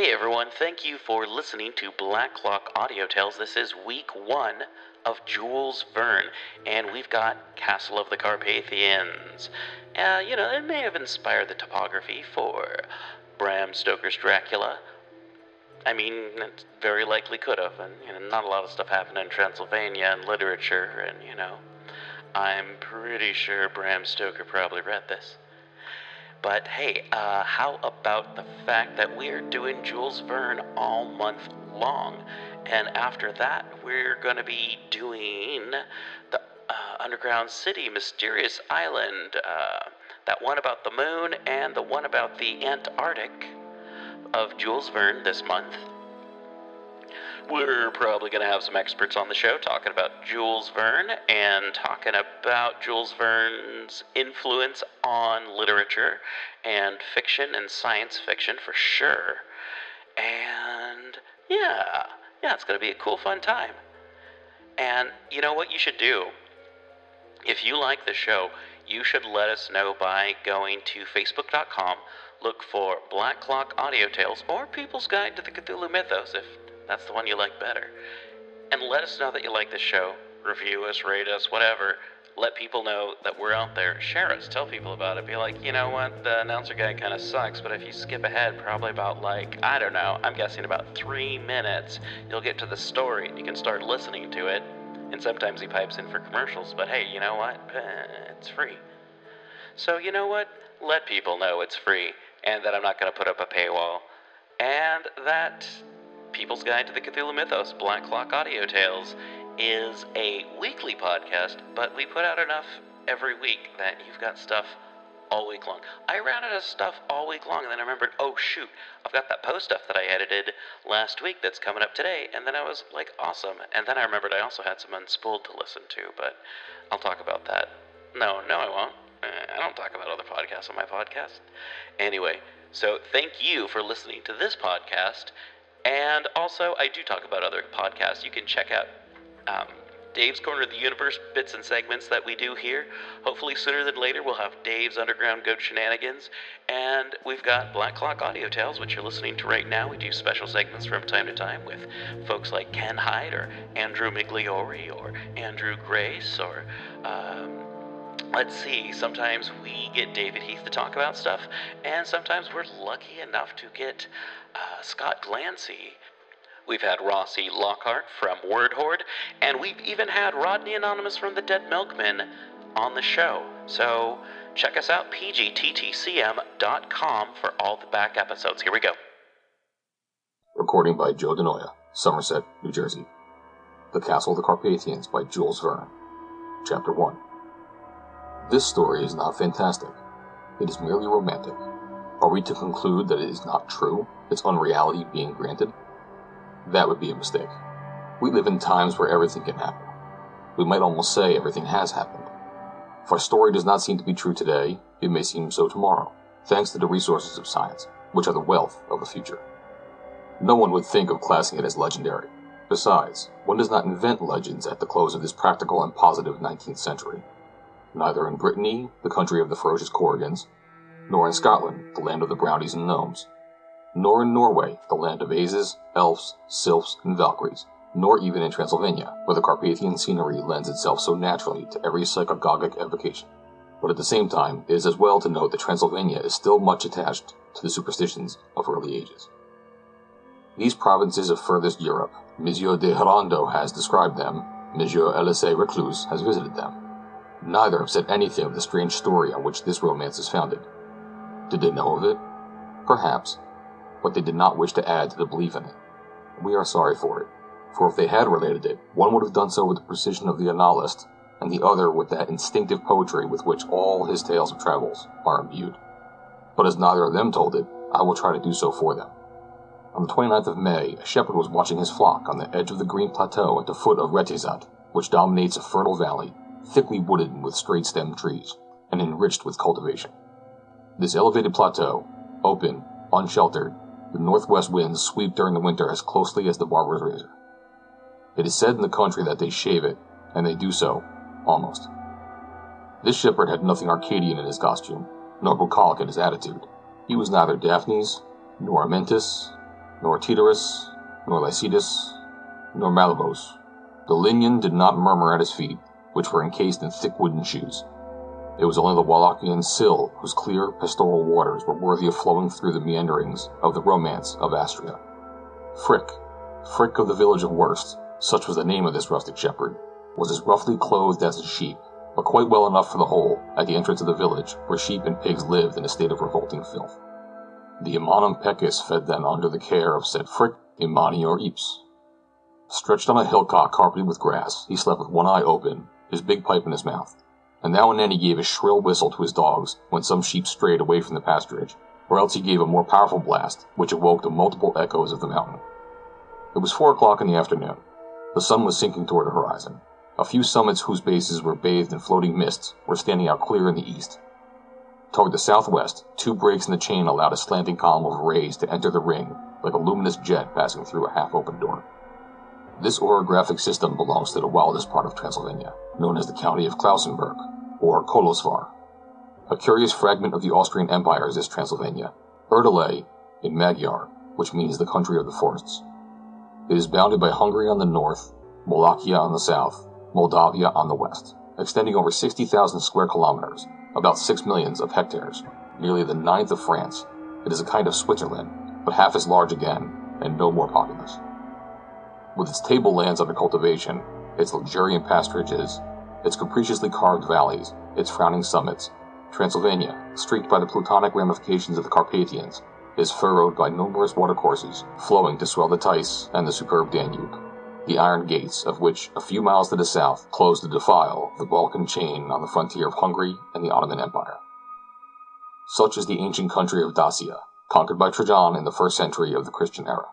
Hey everyone, thank you for listening to Black Clock Audio Tales. This is week one of Jules Verne, and we've got Castle of the Carpathians. Uh, you know, it may have inspired the topography for Bram Stoker's Dracula. I mean, it very likely could have, and you know, not a lot of stuff happened in Transylvania and literature, and you know, I'm pretty sure Bram Stoker probably read this. But hey, uh, how about the fact that we're doing Jules Verne all month long? And after that, we're going to be doing the uh, Underground City, Mysterious Island, uh, that one about the moon, and the one about the Antarctic of Jules Verne this month. We're probably going to have some experts on the show talking about Jules Verne and talking about Jules Verne's influence on literature and fiction and science fiction for sure. And yeah, yeah, it's going to be a cool, fun time. And you know what you should do? If you like the show, you should let us know by going to facebook.com, look for Black Clock Audio Tales or People's Guide to the Cthulhu Mythos if that's the one you like better. And let us know that you like the show. Review us, rate us, whatever. Let people know that we're out there. Share us. Tell people about it. Be like, you know what? The announcer guy kind of sucks, but if you skip ahead, probably about like, I don't know, I'm guessing about three minutes, you'll get to the story and you can start listening to it. And sometimes he pipes in for commercials, but hey, you know what? It's free. So, you know what? Let people know it's free and that I'm not going to put up a paywall. And that People's Guide to the Cthulhu Mythos, Black Clock Audio Tales, is a weekly podcast, but we put out enough every week that you've got stuff all week long. I ran out of stuff all week long, and then I remembered, oh shoot, I've got that post stuff that I edited last week that's coming up today, and then I was like, awesome. And then I remembered I also had some unspooled to listen to, but I'll talk about that. No, no, I won't. Uh, I don't talk about other podcasts on my podcast. Anyway, so thank you for listening to this podcast. And also, I do talk about other podcasts. You can check out um, Dave's Corner of the Universe bits and segments that we do here. Hopefully, sooner than later, we'll have Dave's Underground Goat Shenanigans. And we've got Black Clock Audio Tales, which you're listening to right now. We do special segments from time to time with folks like Ken Hyde or Andrew Migliori or Andrew Grace or. Um, let's see, sometimes we get David Heath to talk about stuff, and sometimes we're lucky enough to get uh, Scott Glancy. We've had Rossi Lockhart from Word Horde, and we've even had Rodney Anonymous from the Dead Milkmen on the show. So check us out, pgttcm.com, for all the back episodes. Here we go. Recording by Joe Denoya, Somerset, New Jersey. The Castle of the Carpathians by Jules Verne. Chapter 1. This story is not fantastic. It is merely romantic. Are we to conclude that it is not true, its unreality being granted? That would be a mistake. We live in times where everything can happen. We might almost say everything has happened. If our story does not seem to be true today, it may seem so tomorrow, thanks to the resources of science, which are the wealth of the future. No one would think of classing it as legendary. Besides, one does not invent legends at the close of this practical and positive 19th century. Neither in Brittany, the country of the ferocious Corrigans, nor in Scotland, the land of the brownies and gnomes, nor in Norway, the land of Ases, elves, sylphs, and valkyries, nor even in Transylvania, where the Carpathian scenery lends itself so naturally to every psychagogic evocation. But at the same time, it is as well to note that Transylvania is still much attached to the superstitions of early ages. These provinces of furthest Europe, Monsieur de Gérando has described them, Monsieur Elisée Reclus has visited them. Neither have said anything of the strange story on which this romance is founded. Did they know of it? Perhaps, but they did not wish to add to the belief in it. We are sorry for it, for if they had related it, one would have done so with the precision of the annalist, and the other with that instinctive poetry with which all his tales of travels are imbued. But as neither of them told it, I will try to do so for them. On the 29th of May, a shepherd was watching his flock on the edge of the green plateau at the foot of Retezat, which dominates a fertile valley, thickly wooded with straight-stemmed trees, and enriched with cultivation. This elevated plateau, open, unsheltered, the northwest winds sweep during the winter as closely as the barber's razor. It is said in the country that they shave it, and they do so, almost. This shepherd had nothing Arcadian in his costume, nor bucolic in his attitude. He was neither Daphnis, nor Amyntas, nor Tityrus, nor Lycidas, nor Malabos. The Lignon did not murmur at his feet, which were encased in thick wooden shoes. It was only the Wallachian Sil whose clear pastoral waters were worthy of flowing through the meanderings of the romance of Astrea. Frick, Frick of the village of Werst, such was the name of this rustic shepherd, was as roughly clothed as his sheep, but quite well enough for the hole at the entrance of the village, where sheep and pigs lived in a state of revolting filth. The Immanum Pecus fed them under the care of said Frick Immanior ipse. Stretched on a hillock carpeted with grass, he slept with one eye open, his big pipe in his mouth, and now and then he gave a shrill whistle to his dogs when some sheep strayed away from the pasturage, or else he gave a more powerful blast, which awoke the multiple echoes of the mountain. It was four o'clock in the afternoon. The sun was sinking toward the horizon. A few summits whose bases were bathed in floating mists were standing out clear in the east. Toward the southwest, two breaks in the chain allowed a slanting column of rays to enter the ring like a luminous jet passing through a half-open door. This orographic system belongs to the wildest part of Transylvania, known as the county of Klausenburg, or Kolosvar. A curious fragment of the Austrian Empire is this Transylvania, Erdély in Magyar, which means the country of the forests. It is bounded by Hungary on the north, Wallachia on the south, Moldavia on the west, extending over 60,000 square kilometers, about 6 millions of hectares, nearly the ninth of France. It is a kind of Switzerland, but half as large again, and no more populous with its tablelands under cultivation, its luxuriant pasturages, its capriciously carved valleys, its frowning summits, Transylvania, streaked by the plutonic ramifications of the Carpathians, is furrowed by numerous watercourses flowing to swell the Theiss and the superb Danube, the iron gates of which, a few miles to the south, close the defile of the Balkan chain on the frontier of Hungary and the Ottoman Empire. Such is the ancient country of Dacia, conquered by Trajan in the first century of the Christian era.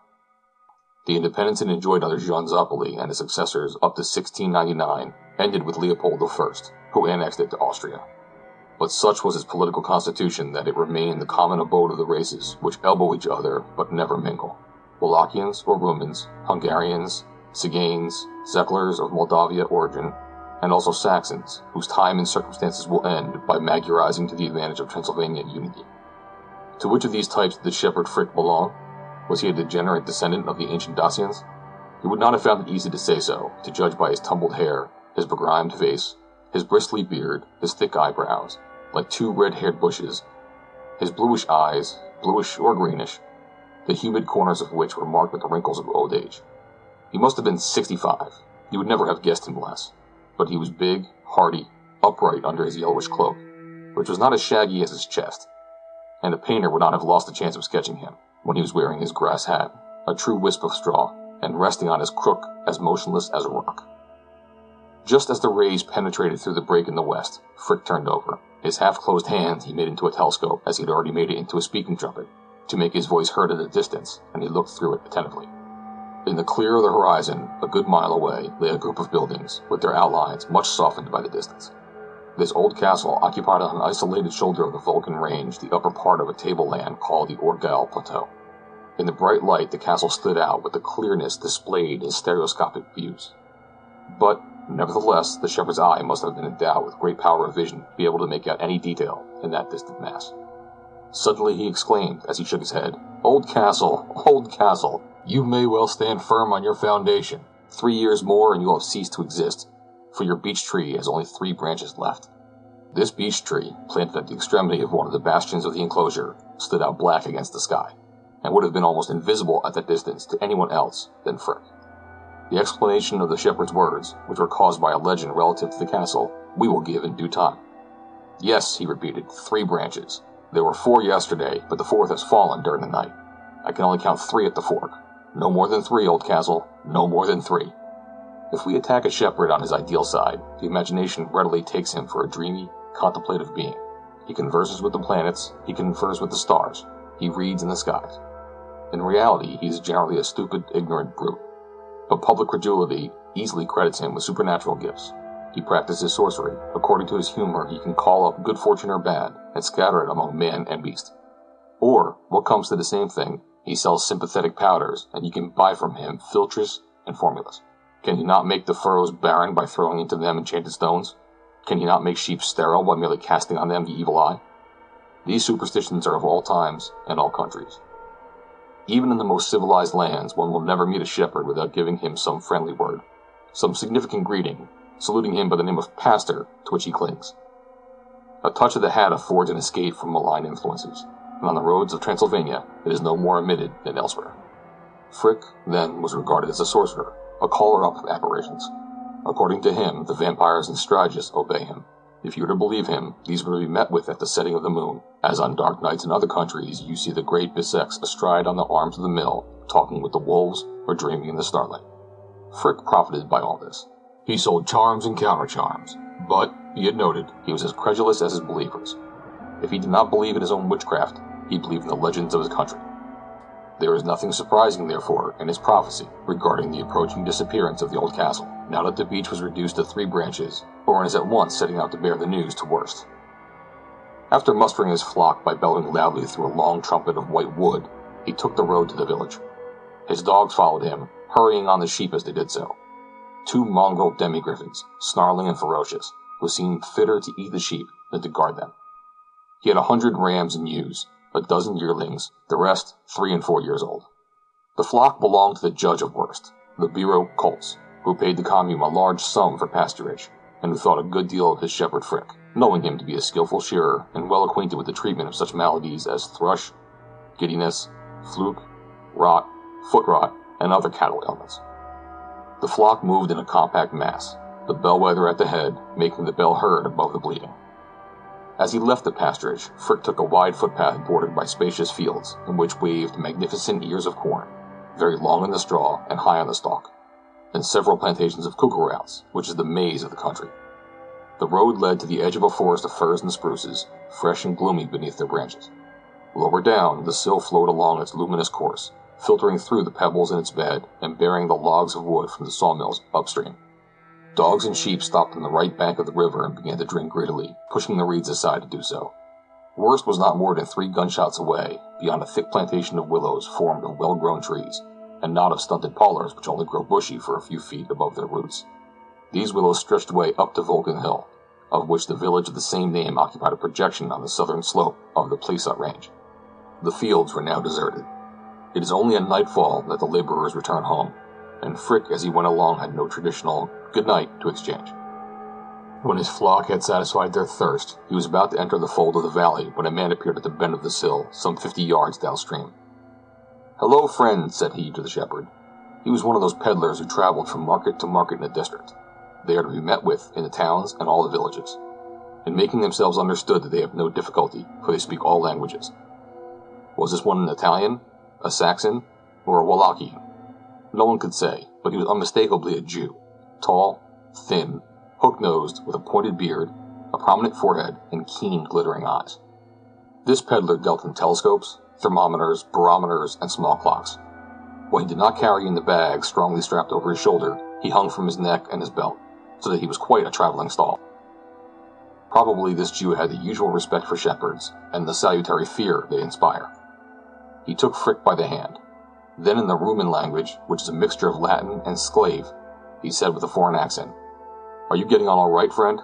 The independence it enjoyed under Jean Zápolyi and his successors up to 1699 ended with Leopold I, who annexed it to Austria. But such was its political constitution that it remained the common abode of the races which elbow each other but never mingle. Wallachians or Rumans, Hungarians, Tsiganes, Szeklers of Moldavia origin, and also Saxons, whose time and circumstances will end by Magyarizing to the advantage of Transylvanian unity. To which of these types did the shepherd Frick belong? Was he a degenerate descendant of the ancient Dacians? He would not have found it easy to say so, to judge by his tumbled hair, his begrimed face, his bristly beard, his thick eyebrows, like two red-haired bushes, his bluish eyes, bluish or greenish, the humid corners of which were marked with the wrinkles of old age. He must have been sixty-five. You would never have guessed him less. But he was big, hardy, upright under his yellowish cloak, which was not as shaggy as his chest, and a painter would not have lost the chance of sketching him when he was wearing his grass hat, a true wisp of straw, and resting on his crook as motionless as a rock. Just as the rays penetrated through the break in the west, Frick turned over. His half-closed hand he made into a telescope, as he had already made it into a speaking trumpet, to make his voice heard at a distance, and he looked through it attentively. In the clear of the horizon, a good mile away, lay a group of buildings, with their outlines much softened by the distance. This old castle occupied on an isolated shoulder of the Vulcan range the upper part of a tableland called the Orgal Plateau. In the bright light the castle stood out with the clearness displayed in stereoscopic views. But, nevertheless, the shepherd's eye must have been endowed with great power of vision to be able to make out any detail in that distant mass. Suddenly he exclaimed, as he shook his head, Old castle, old castle, you may well stand firm on your foundation. Three years more and you will have ceased to exist for your beech tree has only three branches left. This beech tree, planted at the extremity of one of the bastions of the enclosure, stood out black against the sky, and would have been almost invisible at that distance to anyone else than Frick. The explanation of the shepherd's words, which were caused by a legend relative to the castle, we will give in due time. Yes, he repeated, three branches. There were four yesterday, but the fourth has fallen during the night. I can only count three at the fork. No more than three, old castle. No more than three. If we attack a shepherd on his ideal side, the imagination readily takes him for a dreamy, contemplative being. He converses with the planets, he confers with the stars, he reads in the skies. In reality, he is generally a stupid, ignorant brute. But public credulity easily credits him with supernatural gifts. He practices sorcery. According to his humor, he can call up good fortune or bad and scatter it among man and beast. Or, what comes to the same thing, he sells sympathetic powders, and you can buy from him philtres and formulas. Can he not make the furrows barren by throwing into them enchanted stones? Can he not make sheep sterile by merely casting on them the evil eye? These superstitions are of all times and all countries. Even in the most civilized lands, one will never meet a shepherd without giving him some friendly word, some significant greeting, saluting him by the name of Pastor, to which he clings. A touch of the hat affords an escape from malign influences, and on the roads of Transylvania it is no more omitted than elsewhere. Frick, then, was regarded as a sorcerer, a caller up of apparitions. According to him, the vampires and Striges obey him. If you were to believe him, these were to be met with at the setting of the moon, as on dark nights in other countries you see the great Bisex astride on the arms of the mill, talking with the wolves or dreaming in the starlight. Frick profited by all this. He sold charms and counter charms, but, be it noted, he was as credulous as his believers. If he did not believe in his own witchcraft, he believed in the legends of his country. There is nothing surprising, therefore, in his prophecy regarding the approaching disappearance of the old castle, now that the beech was reduced to three branches, Orin is at once setting out to bear the news to Werst. After mustering his flock by bellowing loudly through a long trumpet of white wood, he took the road to the village. His dogs followed him, hurrying on the sheep as they did so. Two mongrel demi-griffins, snarling and ferocious, who seemed fitter to eat the sheep than to guard them. He had a hundred rams and ewes, a dozen yearlings, the rest three and four years old. The flock belonged to the judge of Werst, the Biro Coltz, who paid the commune a large sum for pasturage, and who thought a good deal of his shepherd Frick, knowing him to be a skilful shearer and well acquainted with the treatment of such maladies as thrush, giddiness, fluke, rot, foot rot, and other cattle ailments. The flock moved in a compact mass, the bellwether at the head making the bell heard above the bleating. As he left the pasturage, Frick took a wide footpath bordered by spacious fields, in which waved magnificent ears of corn, very long in the straw and high on the stalk, and several plantations of kukuruz, which is the maize of the country. The road led to the edge of a forest of firs and spruces, fresh and gloomy beneath their branches. Lower down, the sill flowed along its luminous course, filtering through the pebbles in its bed and bearing the logs of wood from the sawmills upstream. Dogs and sheep stopped on the right bank of the river and began to drink greedily, pushing the reeds aside to do so. Werst was not more than three gunshots away, beyond a thick plantation of willows formed of well-grown trees, and not of stunted pollards which only grow bushy for a few feet above their roots. These willows stretched away up to Vulcan Hill, of which the village of the same name occupied a projection on the southern slope of the Plesot Range. The fields were now deserted. It is only at nightfall that the laborers return home, and Frick as he went along had no traditional good night to exchange. When his flock had satisfied their thirst, he was about to enter the fold of the valley when a man appeared at the bend of the sill, some fifty yards downstream. Hello, friend, said he to the shepherd. He was one of those peddlers who traveled from market to market in the district. They are to be met with in the towns and all the villages, in making themselves understood that they have no difficulty, for they speak all languages. Was this one an Italian, a Saxon, or a Wallachian? No one could say, but he was unmistakably a Jew, tall, thin, hook-nosed, with a pointed beard, a prominent forehead, and keen, glittering eyes. This peddler dealt in telescopes, thermometers, barometers, and small clocks. What he did not carry in the bag strongly strapped over his shoulder, he hung from his neck and his belt, so that he was quite a traveling stall. Probably this Jew had the usual respect for shepherds, and the salutary fear they inspire. He took Frick by the hand, then in the Rumen language, which is a mixture of Latin and Sclave, he said with a foreign accent, Are you getting on all right, friend?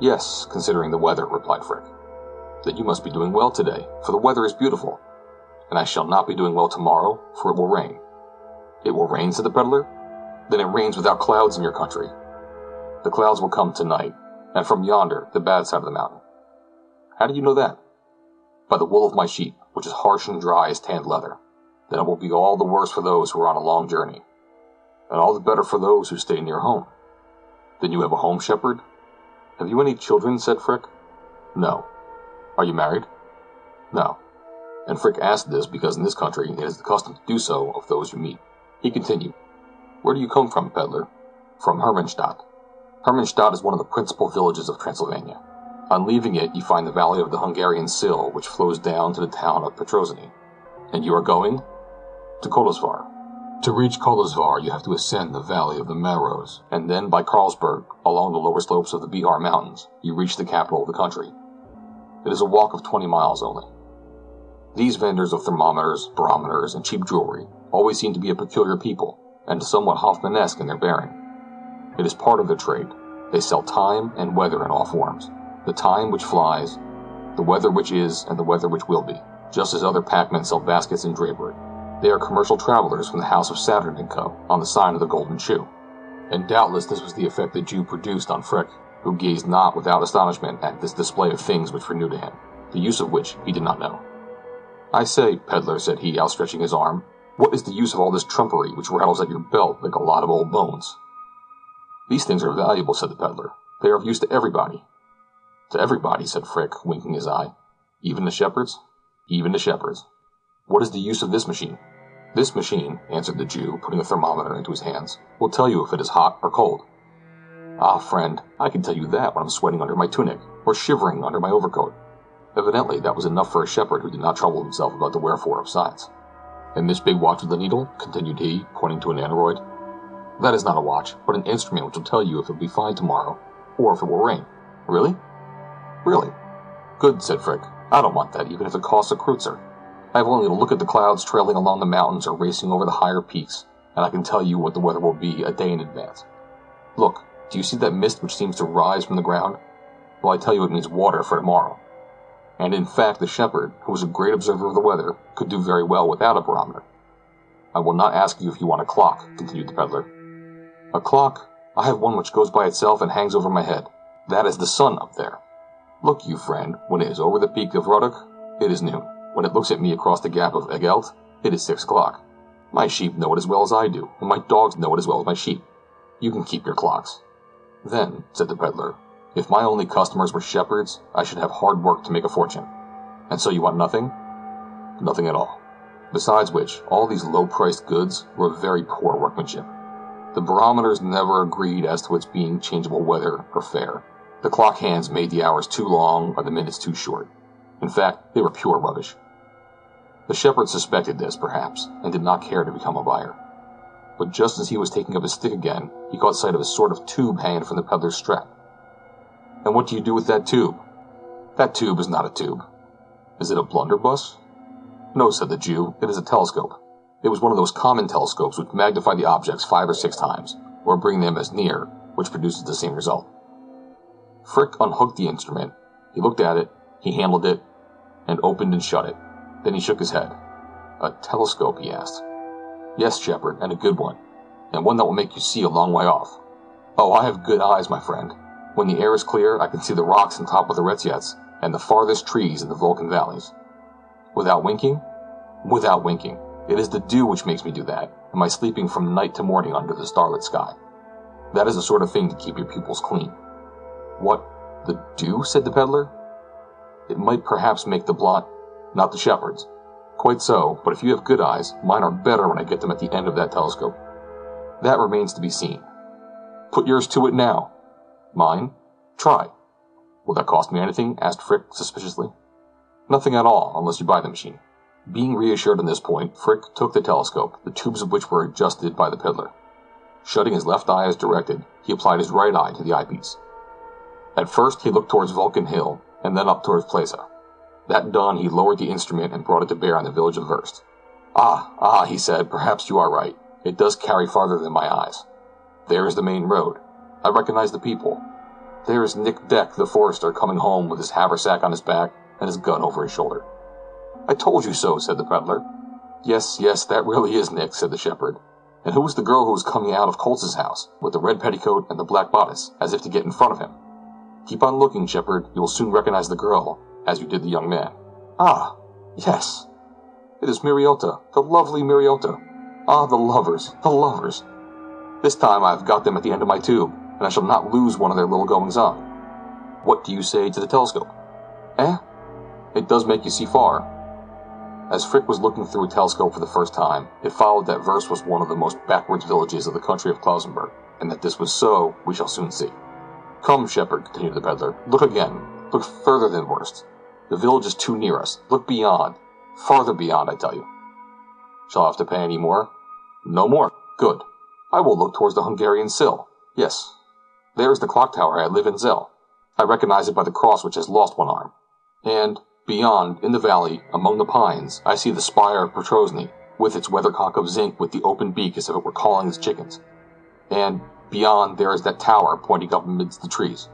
Yes, considering the weather, replied Frick. Then you must be doing well today, for the weather is beautiful. And I shall not be doing well tomorrow, for it will rain. It will rain, said the peddler? Then it rains without clouds in your country. The clouds will come tonight, and from yonder, the bad side of the mountain. How do you know that? By the wool of my sheep, which is harsh and dry as tanned leather then it will be all the worse for those who are on a long journey, and all the better for those who stay near home. Then you have a home, shepherd? Have you any children? said Frick. No. Are you married? No. And Frick asked this because in this country it is the custom to do so of those you meet. He continued, Where do you come from, peddler? From Hermannstadt. Hermannstadt is one of the principal villages of Transylvania. On leaving it, you find the valley of the Hungarian Sill, which flows down to the town of Petrozini. And you are going? to Kolozsvár. To reach Kolozsvár, you have to ascend the valley of the Melrose, and then by Karlsburg, along the lower slopes of the Bihar Mountains, you reach the capital of the country. It is a walk of 20 miles only. These vendors of thermometers, barometers, and cheap jewelry always seem to be a peculiar people, and somewhat Hoffmannesque in their bearing. It is part of their trade. They sell time and weather in all forms. The time which flies, the weather which is, and the weather which will be, just as other packmen sell baskets and drapery. They are commercial travelers from the house of Saturn and Co. on the sign of the Golden Shoe. And doubtless this was the effect the Jew produced on Frick, who gazed not without astonishment at this display of things which were new to him, the use of which he did not know. I say, peddler, said he, outstretching his arm, what is the use of all this trumpery which rattles at your belt like a lot of old bones? These things are valuable, said the peddler. They are of use to everybody. To everybody, said Frick, winking his eye. Even the shepherds? Even the shepherds. What is the use of this machine? This machine, answered the Jew, putting a thermometer into his hands, will tell you if it is hot or cold. Ah, friend, I can tell you that when I'm sweating under my tunic, or shivering under my overcoat. Evidently, that was enough for a shepherd who did not trouble himself about the wherefore of science. And this big watch with the needle, continued he, pointing to an aneroid, that is not a watch, but an instrument which will tell you if it will be fine tomorrow, or if it will rain. Really? Really? Good, said Frick. I don't want that, even if it costs a kreutzer. I have only to look at the clouds trailing along the mountains or racing over the higher peaks, and I can tell you what the weather will be a day in advance. Look, do you see that mist which seems to rise from the ground? Well, I tell you it means water for tomorrow. And in fact, the shepherd, who was a great observer of the weather, could do very well without a barometer. I will not ask you if you want a clock, continued the peddler. A clock? I have one which goes by itself and hangs over my head. That is the sun up there. Look, you friend, when it is over the peak of Ruddock, it is noon. When it looks at me across the gap of Egelt, it is six o'clock. My sheep know it as well as I do, and my dogs know it as well as my sheep. You can keep your clocks. Then, said the peddler, if my only customers were shepherds, I should have hard work to make a fortune. And so you want nothing? Nothing at all. Besides which, all these low priced goods were of very poor workmanship. The barometers never agreed as to its being changeable weather or fair. The clock hands made the hours too long or the minutes too short. In fact, they were pure rubbish. The shepherd suspected this, perhaps, and did not care to become a buyer. But just as he was taking up his stick again, he caught sight of a sort of tube hanging from the peddler's strap. And what do you do with that tube? That tube is not a tube. Is it a blunderbuss? No, said the Jew, it is a telescope. It was one of those common telescopes which magnify the objects five or six times, or bring them as near, which produces the same result. Frick unhooked the instrument. He looked at it, he handled it, and opened and shut it. Then he shook his head. A telescope, he asked. Yes, Shepherd, and a good one, and one that will make you see a long way off. Oh, I have good eyes, my friend. When the air is clear, I can see the rocks on top of the Retezat and the farthest trees in the Vulcan valleys. Without winking? Without winking. It is the dew which makes me do that, and my sleeping from night to morning under the starlit sky. That is the sort of thing to keep your pupils clean. What, the dew? said the peddler. It might perhaps make the blot, not the shepherd's. Quite so, but if you have good eyes, mine are better when I get them at the end of that telescope. That remains to be seen. Put yours to it now. Mine? Try. Will that cost me anything? asked Frick suspiciously. Nothing at all, unless you buy the machine. Being reassured on this point, Frick took the telescope, the tubes of which were adjusted by the peddler. Shutting his left eye as directed, he applied his right eye to the eyepiece. At first, he looked towards Vulcan Hill, and then up towards Plesa. That done, he lowered the instrument and brought it to bear on the village of Werst. Ah, ah, he said, perhaps you are right. It does carry farther than my eyes. There is the main road. I recognize the people. There is Nick Deck, the forester, coming home with his haversack on his back and his gun over his shoulder. I told you so, said the peddler. Yes, yes, that really is Nick, said the shepherd. And who was the girl who was coming out of Coltz's house, with the red petticoat and the black bodice, as if to get in front of him? Keep on looking, shepherd, you will soon recognize the girl, as you did the young man. Ah, yes. It is Miriota, the lovely Miriota. Ah, the lovers, the lovers. This time I have got them at the end of my tube, and I shall not lose one of their little goings on. What do you say to the telescope? Eh? It does make you see far, as Frick was looking through a telescope for the first time, it followed that Werst was one of the most backwards villages of the country of Klausenburg, and that this was so, we shall soon see. Come, shepherd, continued the peddler, look again. Look further than Werst. The village is too near us. Look beyond. Farther beyond, I tell you. Shall I have to pay any more? No more. Good. I will look towards the Hungarian Sill. Yes. There is the clock tower Livadzel. I recognize it by the cross which has lost one arm. And Beyond, in the valley, among the pines, I see the spire of Petrosny, with its weathercock of zinc with the open beak as if it were calling its chickens. And beyond, there is that tower pointing up amidst the trees.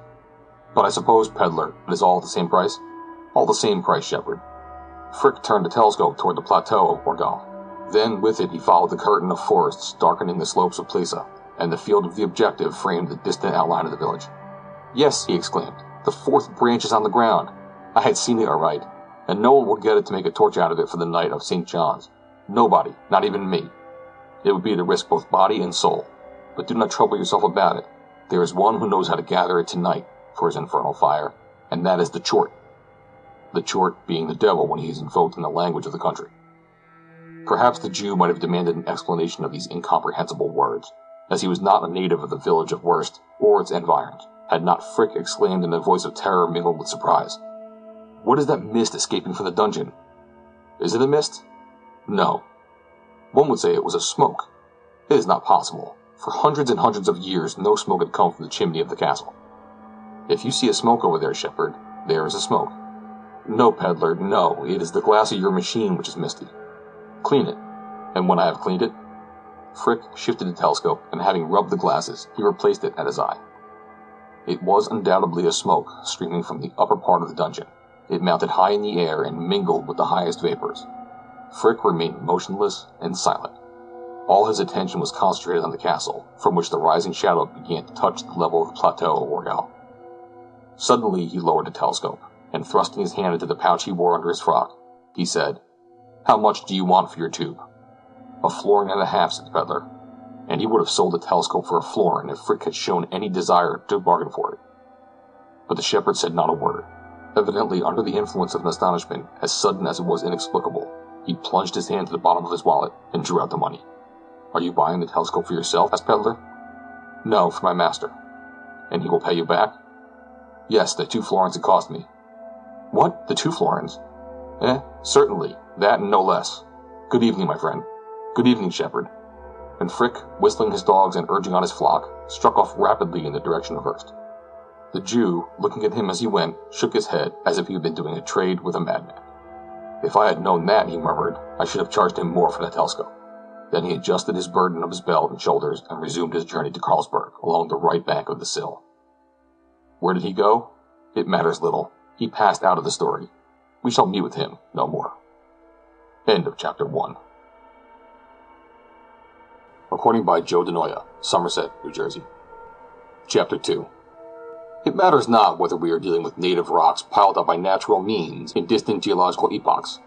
But I suppose, peddler, it is all at the same price? All the same price, shepherd. Frick turned the telescope toward the plateau of Orgal. Then with it he followed the curtain of forests darkening the slopes of Plesa, and the field of the objective framed the distant outline of the village. Yes, he exclaimed, the fourth branch is on the ground. I had seen it aright, and no one would get it to make a torch out of it for the night of St. John's. Nobody, not even me. It would be to risk both body and soul. But do not trouble yourself about it. There is one who knows how to gather it tonight for his infernal fire, and that is the Chort. The Chort being the devil when he is invoked in the language of the country. Perhaps the Jew might have demanded an explanation of these incomprehensible words, as he was not a native of the village of Werst or its environs, had not Frick exclaimed in a voice of terror mingled with surprise. What is that mist escaping from the dungeon? Is it a mist? No. One would say it was a smoke. It is not possible. For hundreds and hundreds of years, no smoke had come from the chimney of the castle. If you see a smoke over there, shepherd, there is a smoke. No, peddler, no, it is the glass of your machine which is misty. Clean it. And when I have cleaned it, Frick shifted the telescope, and having rubbed the glasses, he replaced it at his eye. It was undoubtedly a smoke streaming from the upper part of the dungeon. It mounted high in the air and mingled with the highest vapors. Frick remained motionless and silent. All his attention was concentrated on the castle, from which the rising shadow began to touch the level of the plateau of Orgal. Suddenly he lowered the telescope, and thrusting his hand into the pouch he wore under his frock, he said, how much do you want for your tube? A florin and a half, said the peddler. And he would have sold the telescope for a florin if Frick had shown any desire to bargain for it. But the shepherd said not a word. Evidently under the influence of an astonishment as sudden as it was inexplicable, he plunged his hand to the bottom of his wallet and drew out the money. Are you buying the telescope for yourself? asked Peddler. No, for my master. And he will pay you back? Yes, the two florins it cost me. What? The two florins? Eh, certainly, that and no less. Good evening, my friend. Good evening, shepherd. And Frick, whistling his dogs and urging on his flock, struck off rapidly in the direction of Werst. The Jew, looking at him as he went, shook his head as if he had been doing a trade with a madman. If I had known that, he murmured, I should have charged him more for the telescope. Then he adjusted his burden of his belt and shoulders and resumed his journey to Karlsburg along the right bank of the Sill. Where did he go? It matters little. He passed out of the story. We shall meet with him no more. End of chapter 1. According by Joe DeNoia, Somerset, New Jersey. Chapter 2. It matters not whether we are dealing with native rocks piled up by natural means in distant geological epochs,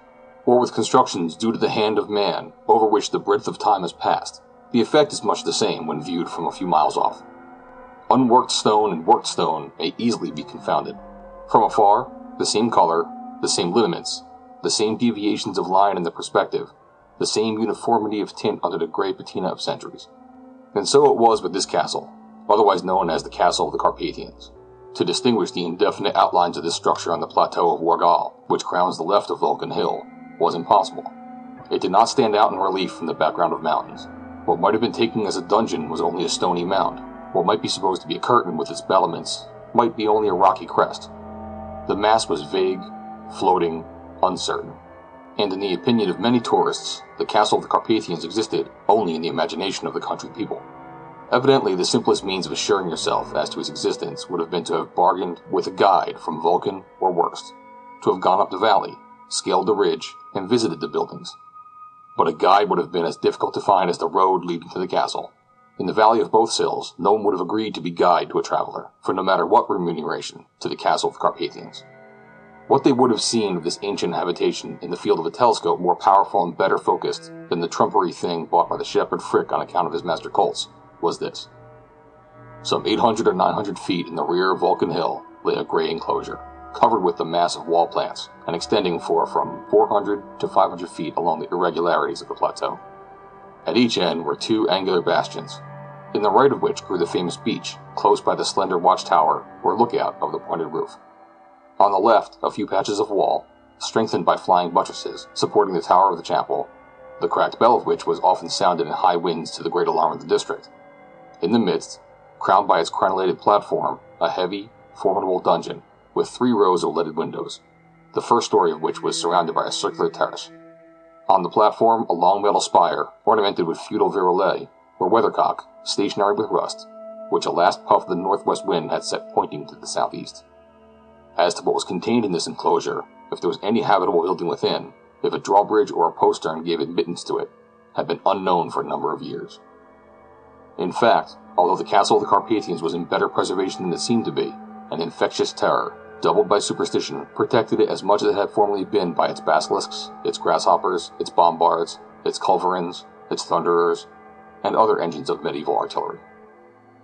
or with constructions due to the hand of man over which the breadth of time has passed. The effect is much the same when viewed from a few miles off. Unworked stone and worked stone may easily be confounded. From afar, the same color, the same lineaments, the same deviations of line in the perspective, the same uniformity of tint under the gray patina of centuries. And so it was with this castle, otherwise known as the Castle of the Carpathians. To distinguish the indefinite outlines of this structure on the plateau of Orgal, which crowns the left of Vulcan Hill, was impossible. It did not stand out in relief from the background of mountains. What might have been taken as a dungeon was only a stony mound. What might be supposed to be a curtain with its battlements might be only a rocky crest. The mass was vague, floating, uncertain. And in the opinion of many tourists, the castle of the Carpathians existed only in the imagination of the country people. Evidently, the simplest means of assuring yourself as to its existence would have been to have bargained with a guide from Vulcan or Werst, to have gone up the valley, scaled the ridge, and visited the buildings. But a guide would have been as difficult to find as the road leading to the castle. In the valley of both sills, no one would have agreed to be guide to a traveler, for no matter what remuneration, to the castle of the Carpathians. What they would have seen of this ancient habitation in the field of a telescope more powerful and better focused than the trumpery thing bought by the shepherd Frick on account of his master Coltz was this. Some 800 or 900 feet in the rear of Vulcan Hill lay a gray enclosure, covered with the mass of wall plants, and extending for from 400 to 500 feet along the irregularities of the plateau. At each end were two angular bastions, in the right of which grew the famous beech, close by the slender watchtower or lookout of the pointed roof. On the left, a few patches of wall, strengthened by flying buttresses, supporting the tower of the chapel, the cracked bell of which was often sounded in high winds to the great alarm of the district. In the midst, crowned by its crenellated platform, a heavy, formidable dungeon, with three rows of leaded windows, the first story of which was surrounded by a circular terrace. On the platform, a long metal spire, ornamented with feudal virelai, or weathercock, stationary with rust, which a last puff of the northwest wind had set pointing to the southeast. As to what was contained in this enclosure, if there was any habitable building within, if a drawbridge or a postern gave admittance to it, had been unknown for a number of years. In fact, although the castle of the Carpathians was in better preservation than it seemed to be, an infectious terror, doubled by superstition, protected it as much as it had formerly been by its basilisks, its grasshoppers, its bombards, its culverins, its thunderers, and other engines of medieval artillery.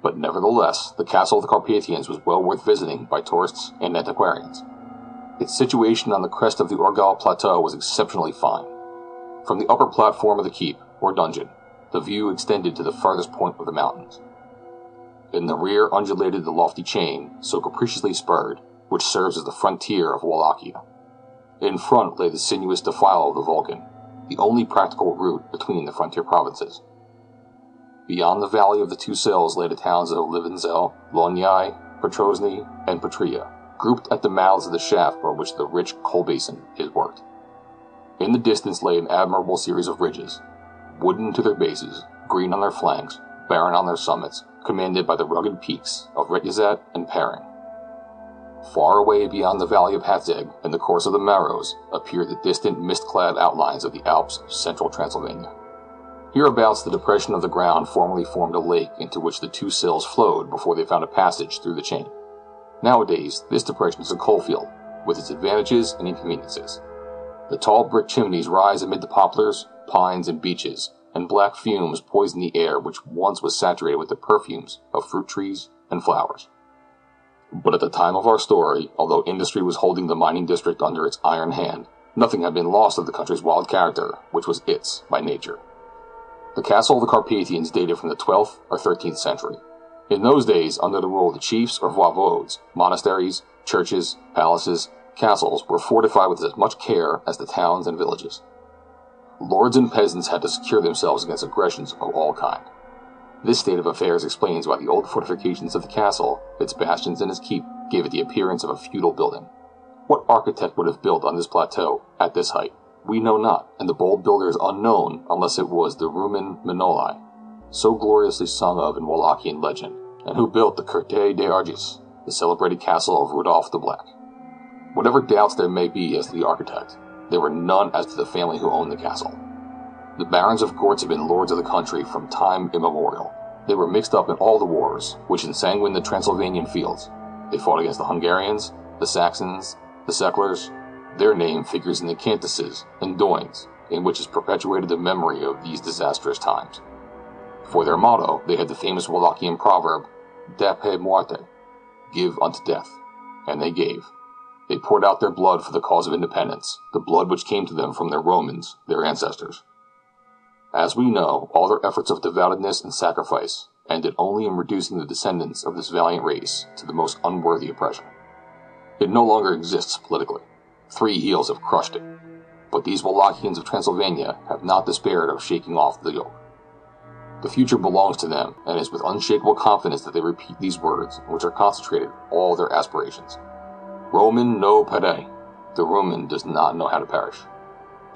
But nevertheless, the castle of the Carpathians was well worth visiting by tourists and antiquarians. Its situation on the crest of the Orgal Plateau was exceptionally fine. From the upper platform of the keep, or dungeon, the view extended to the farthest point of the mountains. In the rear undulated the lofty chain, so capriciously spurred, which serves as the frontier of Wallachia. In front lay the sinuous defile of the Vulcan, the only practical route between the frontier provinces. Beyond the valley of the two sills lay the towns of Livenzel, Lonyai, Petrosny, and Petria, grouped at the mouths of the shaft by which the rich coal basin is worked. In the distance lay an admirable series of ridges, wooden to their bases, green on their flanks, barren on their summits, commanded by the rugged peaks of Retyazat and Perrin. Far away beyond the valley of Hatzeg and the course of the Maros appeared the distant mist-clad outlines of the Alps of central Transylvania. Hereabouts the depression of the ground formerly formed a lake into which the two sills flowed before they found a passage through the chain. Nowadays, this depression is a coalfield, with its advantages and inconveniences. The tall brick chimneys rise amid the poplars, pines, and beeches, and black fumes poison the air which once was saturated with the perfumes of fruit trees and flowers. But at the time of our story, although industry was holding the mining district under its iron hand, nothing had been lost of the country's wild character, which was its by nature. The castle of the Carpathians dated from the 12th or 13th century. In those days, under the rule of the chiefs or voivodes, monasteries, churches, palaces, castles were fortified with as much care as the towns and villages. Lords and peasants had to secure themselves against aggressions of all kind. This state of affairs explains why the old fortifications of the castle, its bastions and its keep, gave it the appearance of a feudal building. What architect would have built on this plateau, at this height? We know not, and the bold builder is unknown unless it was the Rumen Manoli, so gloriously sung of in Wallachian legend, and who built the Curte de Argis, the celebrated castle of Rudolph the Black. Whatever doubts there may be as to the architect, there were none as to the family who owned the castle. The barons of Gortz had been lords of the country from time immemorial. They were mixed up in all the wars which ensanguined the Transylvanian fields. They fought against the Hungarians, the Saxons, the Szeklers. Their name figures in the cantices and doinas, in which is perpetuated the memory of these disastrous times. For their motto, they had the famous Wallachian proverb, Dape muerte, give unto death, and they gave. They poured out their blood for the cause of independence, the blood which came to them from their Romans, their ancestors. As we know, all their efforts of devoutness and sacrifice ended only in reducing the descendants of this valiant race to the most unworthy oppression. It no longer exists politically. Three heels have crushed it. But these Wallachians of Transylvania have not despaired of shaking off the yoke. The future belongs to them, and it is with unshakable confidence that they repeat these words, in which are concentrated all their aspirations. Roman no pere. The Roman does not know how to perish.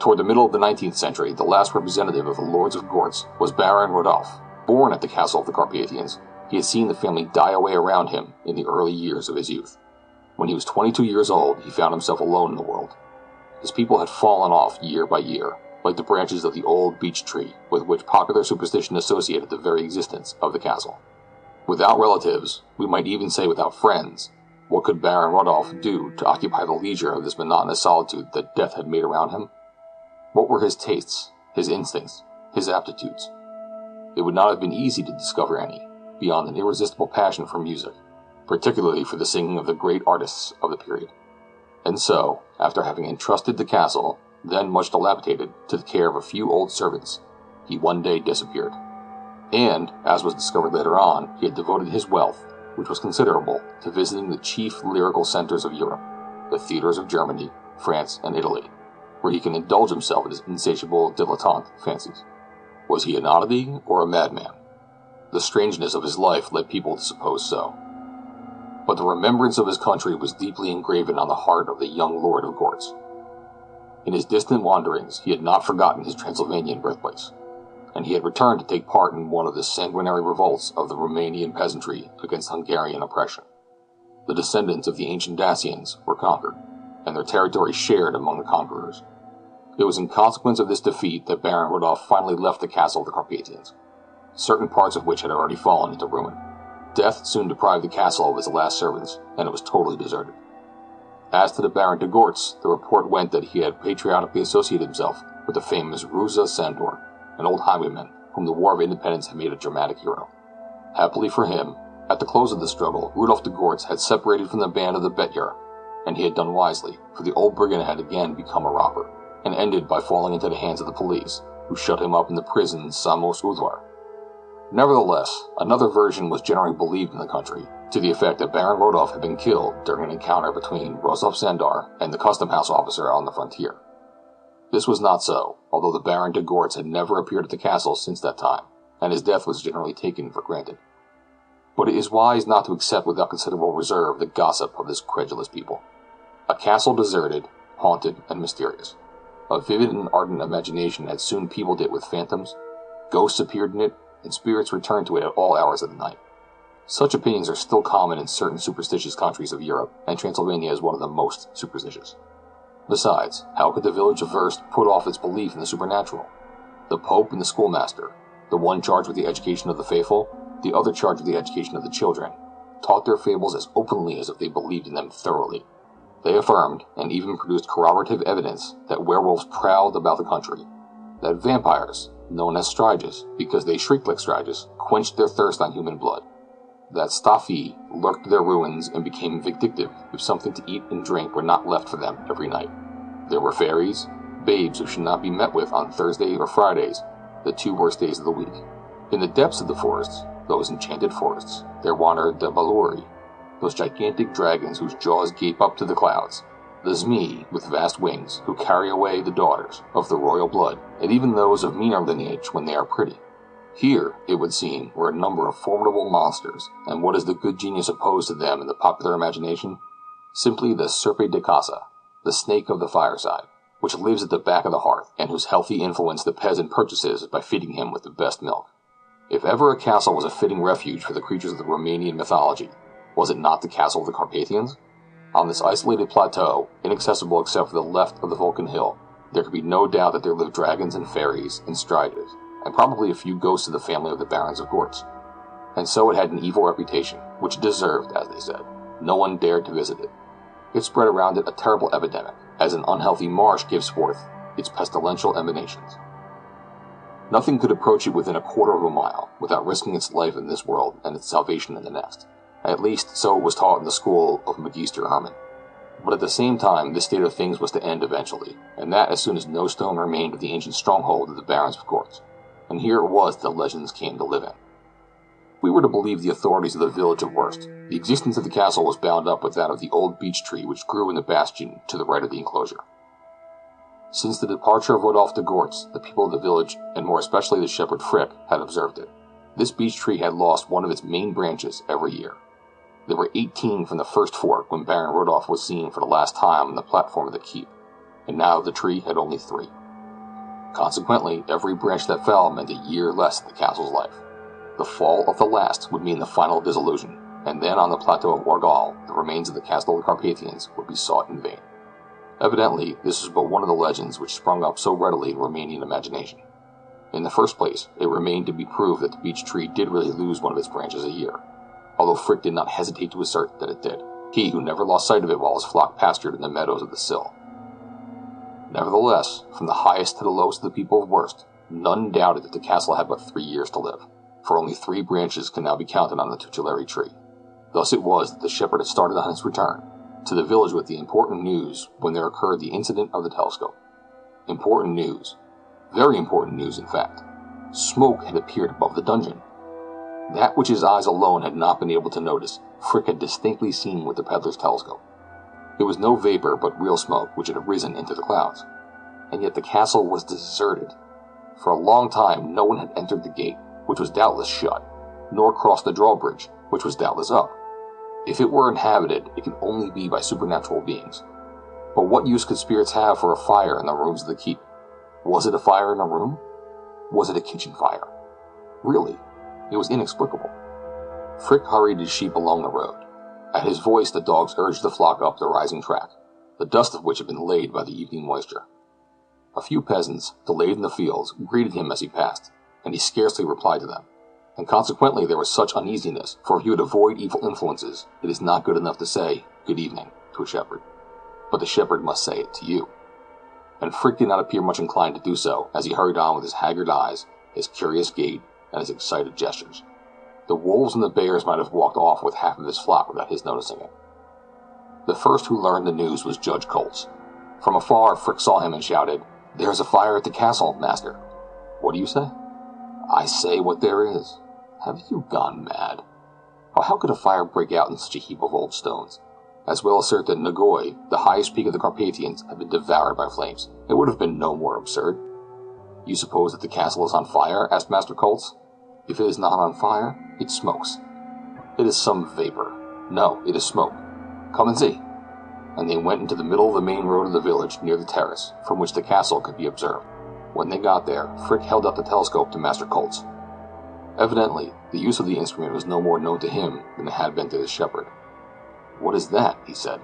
Toward the middle of the 19th century, the last representative of the Lords of Gortz was Baron Rodolph. Born at the castle of the Carpathians, he had seen the family die away around him in the early years of his youth. When he was 22 years old, he found himself alone in the world. His people had fallen off year by year, like the branches of the old beech tree with which popular superstition associated the very existence of the castle. Without relatives, we might even say without friends, what could Baron Rodolph do to occupy the leisure of this monotonous solitude that death had made around him? What were his tastes, his instincts, his aptitudes? It would not have been easy to discover any, beyond an irresistible passion for music, particularly for the singing of the great artists of the period. And so, after having entrusted the castle, then much dilapidated, to the care of a few old servants, he one day disappeared. And, as was discovered later on, he had devoted his wealth, which was considerable, to visiting the chief lyrical centers of Europe, the theaters of Germany, France, and Italy, where he can indulge himself in his insatiable dilettante fancies. Was he an oddity or a madman? The strangeness of his life led people to suppose so. But the remembrance of his country was deeply engraven on the heart of the young lord of Gortz. In his distant wanderings, he had not forgotten his Transylvanian birthplace, and he had returned to take part in one of the sanguinary revolts of the Romanian peasantry against Hungarian oppression. The descendants of the ancient Dacians were conquered, and their territory shared among the conquerors. It was in consequence of this defeat that Baron Rudolf finally left the castle of the Carpathians, certain parts of which had already fallen into ruin. Death soon deprived the castle of its last servants, and it was totally deserted. As to the Baron de Gortz, the report went that he had patriotically associated himself with the famous Rosza Sandor, an old highwayman whom the War of Independence had made a dramatic hero. Happily for him, at the close of the struggle, Rudolf de Gortz had separated from the band of the Betyar, and he had done wisely, for the old brigand had again become a robber, and ended by falling into the hands of the police, who shut him up in the prison Samos Udvar. Nevertheless, another version was generally believed in the country, to the effect that Baron Rodolf had been killed during an encounter between Rosza Sandor and the custom house officer on the frontier. This was not so, although the Baron de Gortz had never appeared at the castle since that time, and his death was generally taken for granted. But it is wise not to accept without considerable reserve the gossip of this credulous people. A castle deserted, haunted, and mysterious. A vivid and ardent imagination had soon peopled it with phantoms, ghosts appeared in it, and spirits returned to it at all hours of the night. Such opinions are still common in certain superstitious countries of Europe, and Transylvania is one of the most superstitious. Besides, how could the village of Werst put off its belief in the supernatural? The Pope and the schoolmaster, the one charged with the education of the faithful, the other charged with the education of the children, taught their fables as openly as if they believed in them thoroughly. They affirmed, and even produced corroborative evidence, that werewolves prowled about the country, that vampires, known as Striges, because they shrieked like Striges, quenched their thirst on human blood. That Stafi lurked their ruins and became vindictive if something to eat and drink were not left for them every night. There were fairies, babes who should not be met with on Thursday or Fridays, the two worst days of the week. In the depths of the forests, those enchanted forests, there wandered the Baluri, those gigantic dragons whose jaws gape up to the clouds, the Zmi with vast wings, who carry away the daughters of the royal blood, and even those of meaner lineage when they are pretty. Here, it would seem, were a number of formidable monsters, and what is the good genius opposed to them in the popular imagination? Simply the Serpe de Casa, the snake of the fireside, which lives at the back of the hearth, and whose healthy influence the peasant purchases by feeding him with the best milk. If ever a castle was a fitting refuge for the creatures of the Romanian mythology, was it not the castle of the Carpathians? On this isolated plateau, inaccessible except for the left of the Vulcan Hill, there could be no doubt that there lived dragons and fairies and strides, and probably a few ghosts of the family of the Barons of Gortz. And so it had an evil reputation, which it deserved, as they said. No one dared to visit it. It spread around it a terrible epidemic, as an unhealthy marsh gives forth its pestilential emanations. Nothing could approach it within a quarter of a mile without risking its life in this world and its salvation in the next. At least, so it was taught in the school of Magister Hermod. But at the same time, this state of things was to end eventually, and that as soon as no stone remained of the ancient stronghold of the Barons of Gortz. And here it was that legends came to live in. We were to believe the authorities of the village of Werst. The existence of the castle was bound up with that of the old beech tree which grew in the bastion to the right of the enclosure. Since the departure of Rodolphe de Gortz, the people of the village, and more especially the shepherd Frick, had observed it. This beech tree had lost one of its main branches every year, there were 18 from the first fork when Baron Rudolph was seen for the last time on the platform of the keep, and now the tree had only three. Consequently, every branch that fell meant a year less of the castle's life. The fall of the last would mean the final dissolution, and then on the plateau of Orgal, the remains of the castle of the Carpathians would be sought in vain. Evidently, this was but one of the legends which sprung up so readily in Romanian imagination. In the first place, it remained to be proved that the beech tree did really lose one of its branches a year, although Frick did not hesitate to assert that it did, he who never lost sight of it while his flock pastured in the meadows of the Sill. Nevertheless, from the highest to the lowest of the people of Werst, none doubted that the castle had but three years to live, for only three branches could now be counted on the tutelary tree. Thus it was that the shepherd had started on his return to the village with the important news when there occurred the incident of the telescope. Important news. Very important news, in fact. Smoke had appeared above the dungeon, that which his eyes alone had not been able to notice, Frick had distinctly seen with the peddler's telescope. It was no vapor, but real smoke which had risen into the clouds. And yet the castle was deserted. For a long time no one had entered the gate, which was doubtless shut, nor crossed the drawbridge, which was doubtless up. If it were inhabited, it could only be by supernatural beings. But what use could spirits have for a fire in the rooms of the keep? Was it a fire in a room? Was it a kitchen fire? Really, it was inexplicable. Frick hurried his sheep along the road. At his voice, the dogs urged the flock up the rising track, the dust of which had been laid by the evening moisture. A few peasants, delayed in the fields, greeted him as he passed, and he scarcely replied to them. And consequently there was such uneasiness, for if you would avoid evil influences, it is not good enough to say, Good evening, to a shepherd. But the shepherd must say it to you. And Frick did not appear much inclined to do so, as he hurried on with his haggard eyes, his curious gait, and his excited gestures. The wolves and the bears might have walked off with half of his flock without his noticing it. The first who learned the news was Judge Koltz. From afar, Frick saw him and shouted, There's a fire at the castle, master. What do you say? I say what there is. Have you gone mad? Oh, how could a fire break out in such a heap of old stones? As well assert that Negoi, the highest peak of the Carpathians, had been devoured by flames. It would have been no more absurd. You suppose that the castle is on fire? asked Master Koltz. If it is not on fire, it smokes. It is some vapor. No, it is smoke. Come and see. And they went into the middle of the main road of the village near the terrace, from which the castle could be observed. When they got there, Frick held up the telescope to Master Koltz. Evidently, the use of the instrument was no more known to him than it had been to the shepherd. What is that? he said.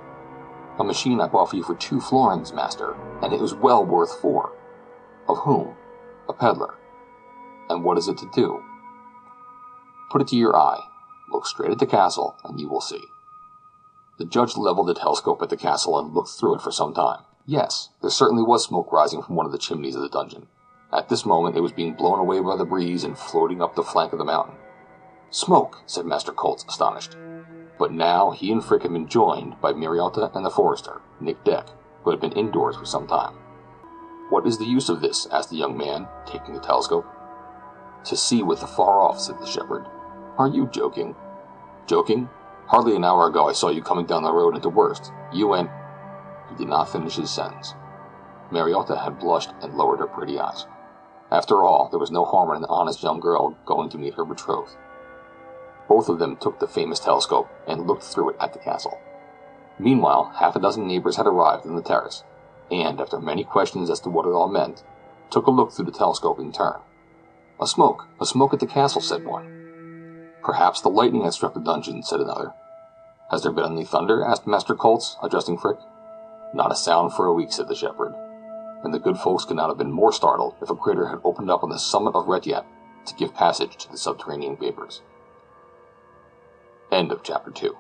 A machine I bought for you for two florins, master, and it was well worth four. Of whom? A peddler. And what is it to do? Put it to your eye. Look straight at the castle, and you will see. The judge leveled the telescope at the castle and looked through it for some time. Yes, there certainly was smoke rising from one of the chimneys of the dungeon. At this moment it was being blown away by the breeze and floating up the flank of the mountain. Smoke, said Master Koltz, astonished. But now he and Frick had been joined by Mariota and the forester, Nick Deck, who had been indoors for some time. What is the use of this? asked the young man, taking the telescope. To see with the far off, said the shepherd. Are you joking? Joking? Hardly an hour ago I saw you coming down the road into Werst. You and he did not finish his sentence. Mariota had blushed and lowered her pretty eyes. After all, there was no harm in an honest young girl going to meet her betrothed. Both of them took the famous telescope and looked through it at the castle. Meanwhile, half a dozen neighbors had arrived in the terrace, and, after many questions as to what it all meant, took a look through the telescope in turn. A smoke, a smoke at the castle, said one. Perhaps the lightning has struck the dungeon, said another. Has there been any thunder? asked Master Koltz, addressing Frick. Not a sound for a week, said the shepherd, and the good folks could not have been more startled if a crater had opened up on the summit of Retezat to give passage to the subterranean vapors. End of chapter 2.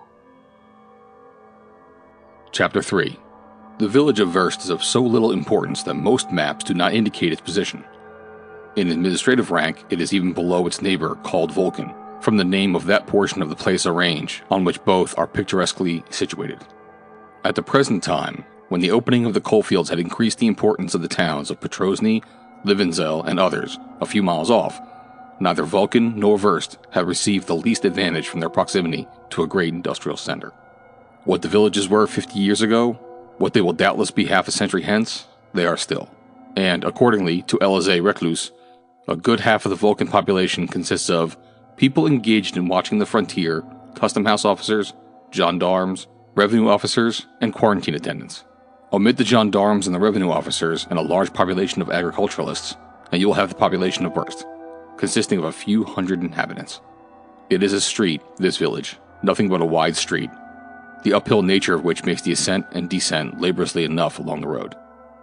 Chapter 3 The village of Werst is of so little importance that most maps do not indicate its position. In administrative rank, it is even below its neighbor called Vulcan, from the name of that portion of the Plaza range on which both are picturesquely situated. At the present time, when the opening of the coalfields had increased the importance of the towns of Petrosny, Livadzel, and others, a few miles off, neither Vulcan nor Werst had received the least advantage from their proximity to a great industrial center. What the villages were 50 years ago, what they will doubtless be half a century hence, they are still. And accordingly to Elisée Reclus, a good half of the Vulcan population consists of people engaged in watching the frontier, custom house officers, gendarmes, revenue officers, and quarantine attendants. Omit the gendarmes and the revenue officers and a large population of agriculturalists, and you will have the population of Werst, consisting of a few hundred inhabitants. It is a street, this village, nothing but a wide street, the uphill nature of which makes the ascent and descent laboriously enough along the road.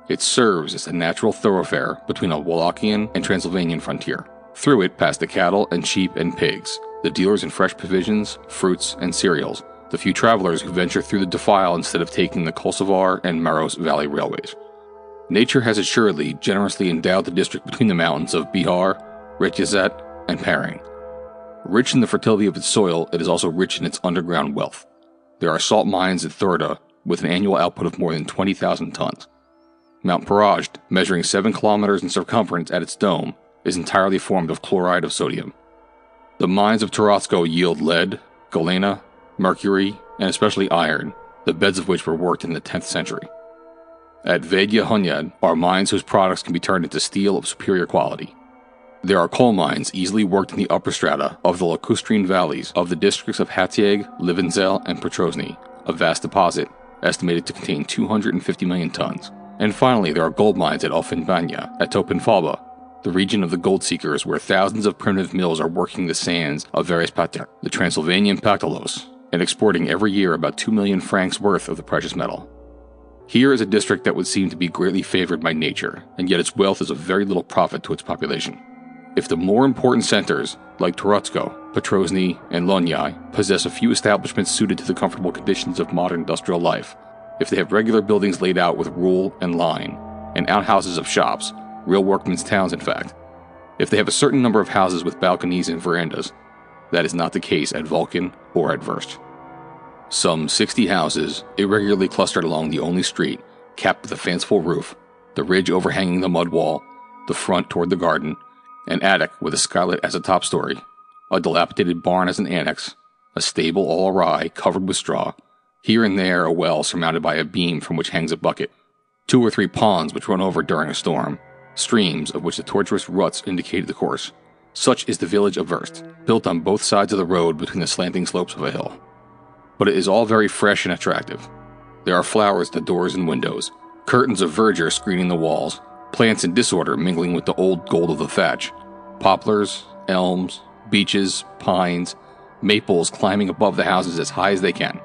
It serves as a natural thoroughfare between a Wallachian and Transylvanian frontier. Through it pass the cattle and sheep and pigs, the dealers in fresh provisions, fruits, and cereals, the few travelers who venture through the defile instead of taking the Kolosvar and Maros Valley railways. Nature has assuredly generously endowed the district between the mountains of Bihar, Retezat, and Paring. Rich in the fertility of its soil, it is also rich in its underground wealth. There are salt mines at Thorda with an annual output of more than 20,000 tons. Mount Parajd, measuring 7 kilometers in circumference at its dome, is entirely formed of chloride of sodium. The mines of Tarotsko yield lead, galena, mercury, and especially iron, the beds of which were worked in the 10th century. At Vedya Hunyad are mines whose products can be turned into steel of superior quality. There are coal mines easily worked in the upper strata of the lacustrine valleys of the districts of Hatieg, Livadzel, and Petrosny, a vast deposit estimated to contain 250 million tons. And finally, there are gold mines at Offenbanya, at Topinfalba, the region of the gold seekers where thousands of primitive mills are working the sands of Verespatak, the Transylvanian Pactolus, and exporting every year about 2 million francs worth of the precious metal. Here is a district that would seem to be greatly favored by nature, and yet its wealth is of very little profit to its population. If the more important centers, like Toretsko, Petrozny, and Lonyai, possess a few establishments suited to the comfortable conditions of modern industrial life, if they have regular buildings laid out with rule and line, and outhouses of shops, real workmen's towns in fact, if they have a certain number of houses with balconies and verandas, that is not the case at Vulcan or at Werst. Some 60 houses, irregularly clustered along the only street, capped with a fanciful roof, the ridge overhanging the mud wall, the front toward the garden, an attic with a skylight as a top story, a dilapidated barn as an annex, a stable all awry, covered with straw, here and there a well surmounted by a beam from which hangs a bucket, two or three ponds which run over during a storm, streams of which the tortuous ruts indicated the course. Such is the village of Werst, built on both sides of the road between the slanting slopes of a hill. But it is all very fresh and attractive. There are flowers at the doors and windows, curtains of verdure screening the walls, plants in disorder mingling with the old gold of the thatch, poplars, elms, beeches, pines, maples climbing above the houses as high as they can.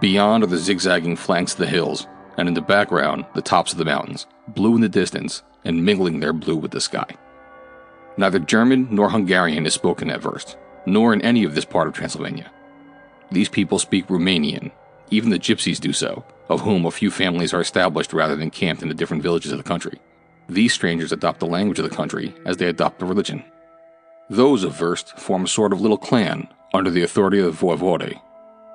Beyond are the zigzagging flanks of the hills, and in the background, the tops of the mountains, blue in the distance and mingling their blue with the sky. Neither German nor Hungarian is spoken at Werst, nor in any of this part of Transylvania. These people speak Romanian, even the gypsies do so, of whom a few families are established rather than camped in the different villages of the country. These strangers adopt the language of the country as they adopt the religion. Those of Werst form a sort of little clan under the authority of the voivode,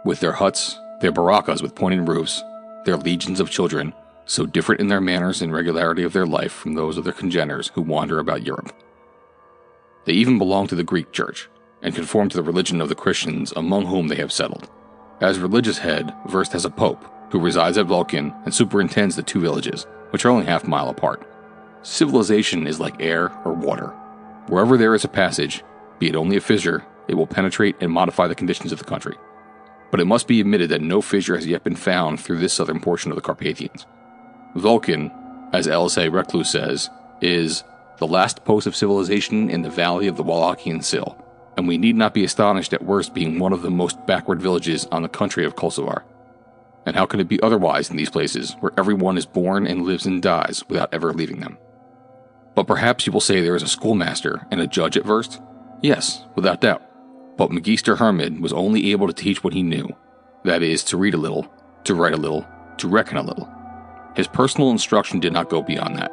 with their huts, their barakas with pointed roofs, their legions of children, so different in their manners and regularity of their life from those of their congeners who wander about Europe. They even belong to the Greek Church, and conform to the religion of the Christians among whom they have settled. As religious head, Werst has a pope, who resides at Vulcan and superintends the two villages, which are only half a mile apart. Civilization is like air or water. Wherever there is a passage, be it only a fissure, it will penetrate and modify the conditions of the country. But it must be admitted that no fissure has yet been found through this southern portion of the Carpathians. Vulcan, as Elisée Reclus says, is the last post of civilization in the valley of the Wallachian Sill, and we need not be astonished at Werst being one of the most backward villages on the country of Kosovar. And how can it be otherwise in these places where everyone is born and lives and dies without ever leaving them? But perhaps you will say there is a schoolmaster and a judge at Werst? Yes, without doubt. But Magister Hermod was only able to teach what he knew that is, to read a little, to write a little, to reckon a little. His personal instruction did not go beyond that.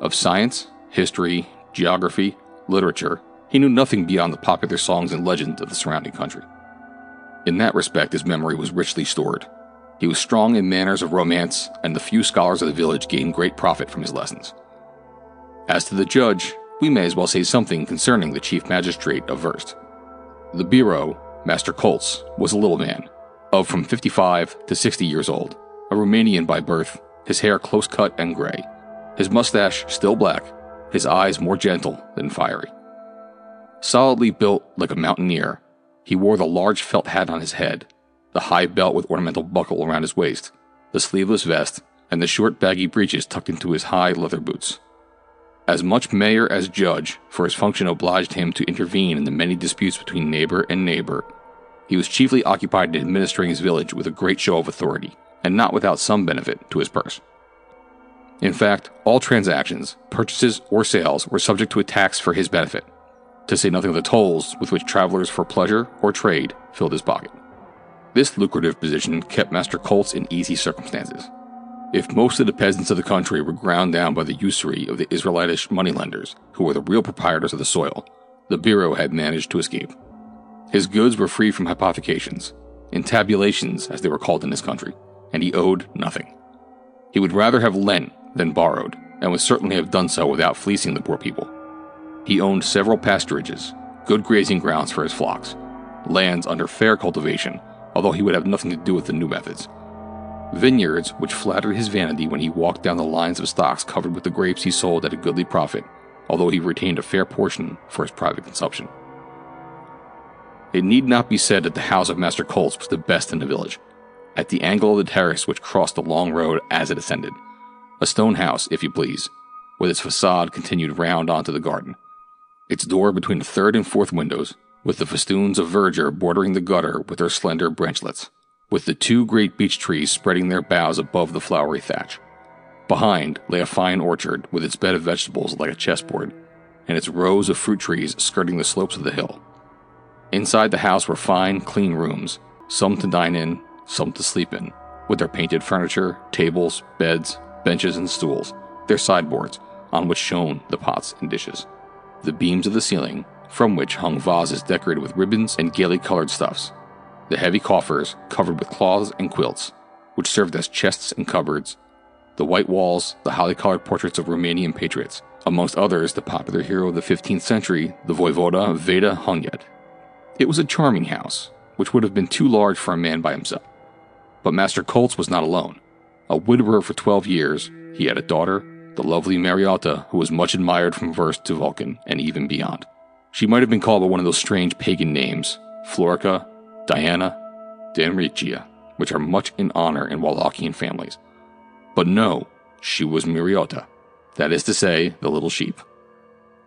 Of science, history, geography, literature, he knew nothing beyond the popular songs and legends of the surrounding country. In that respect, his memory was richly stored. He was strong in manners of romance, and the few scholars of the village gained great profit from his lessons. As to the judge, we may as well say something concerning the chief magistrate of Werst. The Biro, Master Koltz, was a little man, of from 55 to 60 years old, a Romanian by birth, his hair close cut and gray, his mustache still black, his eyes more gentle than fiery. Solidly built like a mountaineer, he wore the large felt hat on his head, the high belt with ornamental buckle around his waist, the sleeveless vest, and the short baggy breeches tucked into his high leather boots. As much mayor as judge, for his function obliged him to intervene in the many disputes between neighbor and neighbor, he was chiefly occupied in administering his village with a great show of authority, and not without some benefit to his purse. In fact, all transactions, purchases, or sales were subject to a tax for his benefit, to say nothing of the tolls with which travelers for pleasure or trade filled his pocket. This lucrative position kept Master Koltz in easy circumstances. If most of the peasants of the country were ground down by the usury of the Israelitish moneylenders, who were the real proprietors of the soil, the Biro had managed to escape. His goods were free from hypothecations, intabulations as they were called in this country, and he owed nothing. He would rather have lent than borrowed, and would certainly have done so without fleecing the poor people. He owned several pasturages, good grazing grounds for his flocks, lands under fair cultivation, although he would have nothing to do with the new methods. Vineyards which flattered his vanity when he walked down the lines of stocks covered with the grapes he sold at a goodly profit, although he retained a fair portion for his private consumption. It need not be said that the house of Master Koltz was the best in the village. At the angle of the terrace which crossed the long road as it ascended, a stone house, if you please, with its facade continued round onto the garden its door between the third and fourth windows, with the festoons of verdure bordering the gutter with their slender branchlets. with the two great beech trees spreading their boughs above the flowery thatch. Behind lay a fine orchard with its bed of vegetables like a chessboard, and its rows of fruit trees skirting the slopes of the hill. Inside the house were fine, clean rooms, some to dine in, some to sleep in, with their painted furniture, tables, beds, benches, and stools, their sideboards, on which shone the pots and dishes. The beams of the ceiling, from which hung vases decorated with ribbons and gaily colored stuffs. The heavy coffers, covered with cloths and quilts, which served as chests and cupboards. The white walls, the highly colored portraits of Romanian patriots, amongst others the popular hero of the 15th century, the Voivoda Veda Hunyad. It was a charming house, which would have been too large for a man by himself. But Master Koltz was not alone. A widower for 12 years, he had a daughter, the lovely Mariota, who was much admired from Werst to Vulcan and even beyond. She might have been called by one of those strange pagan names, Florica, Diana, Danrigia, which are much in honor in Wallachian families. But no, she was Mariota, that is to say, the little sheep.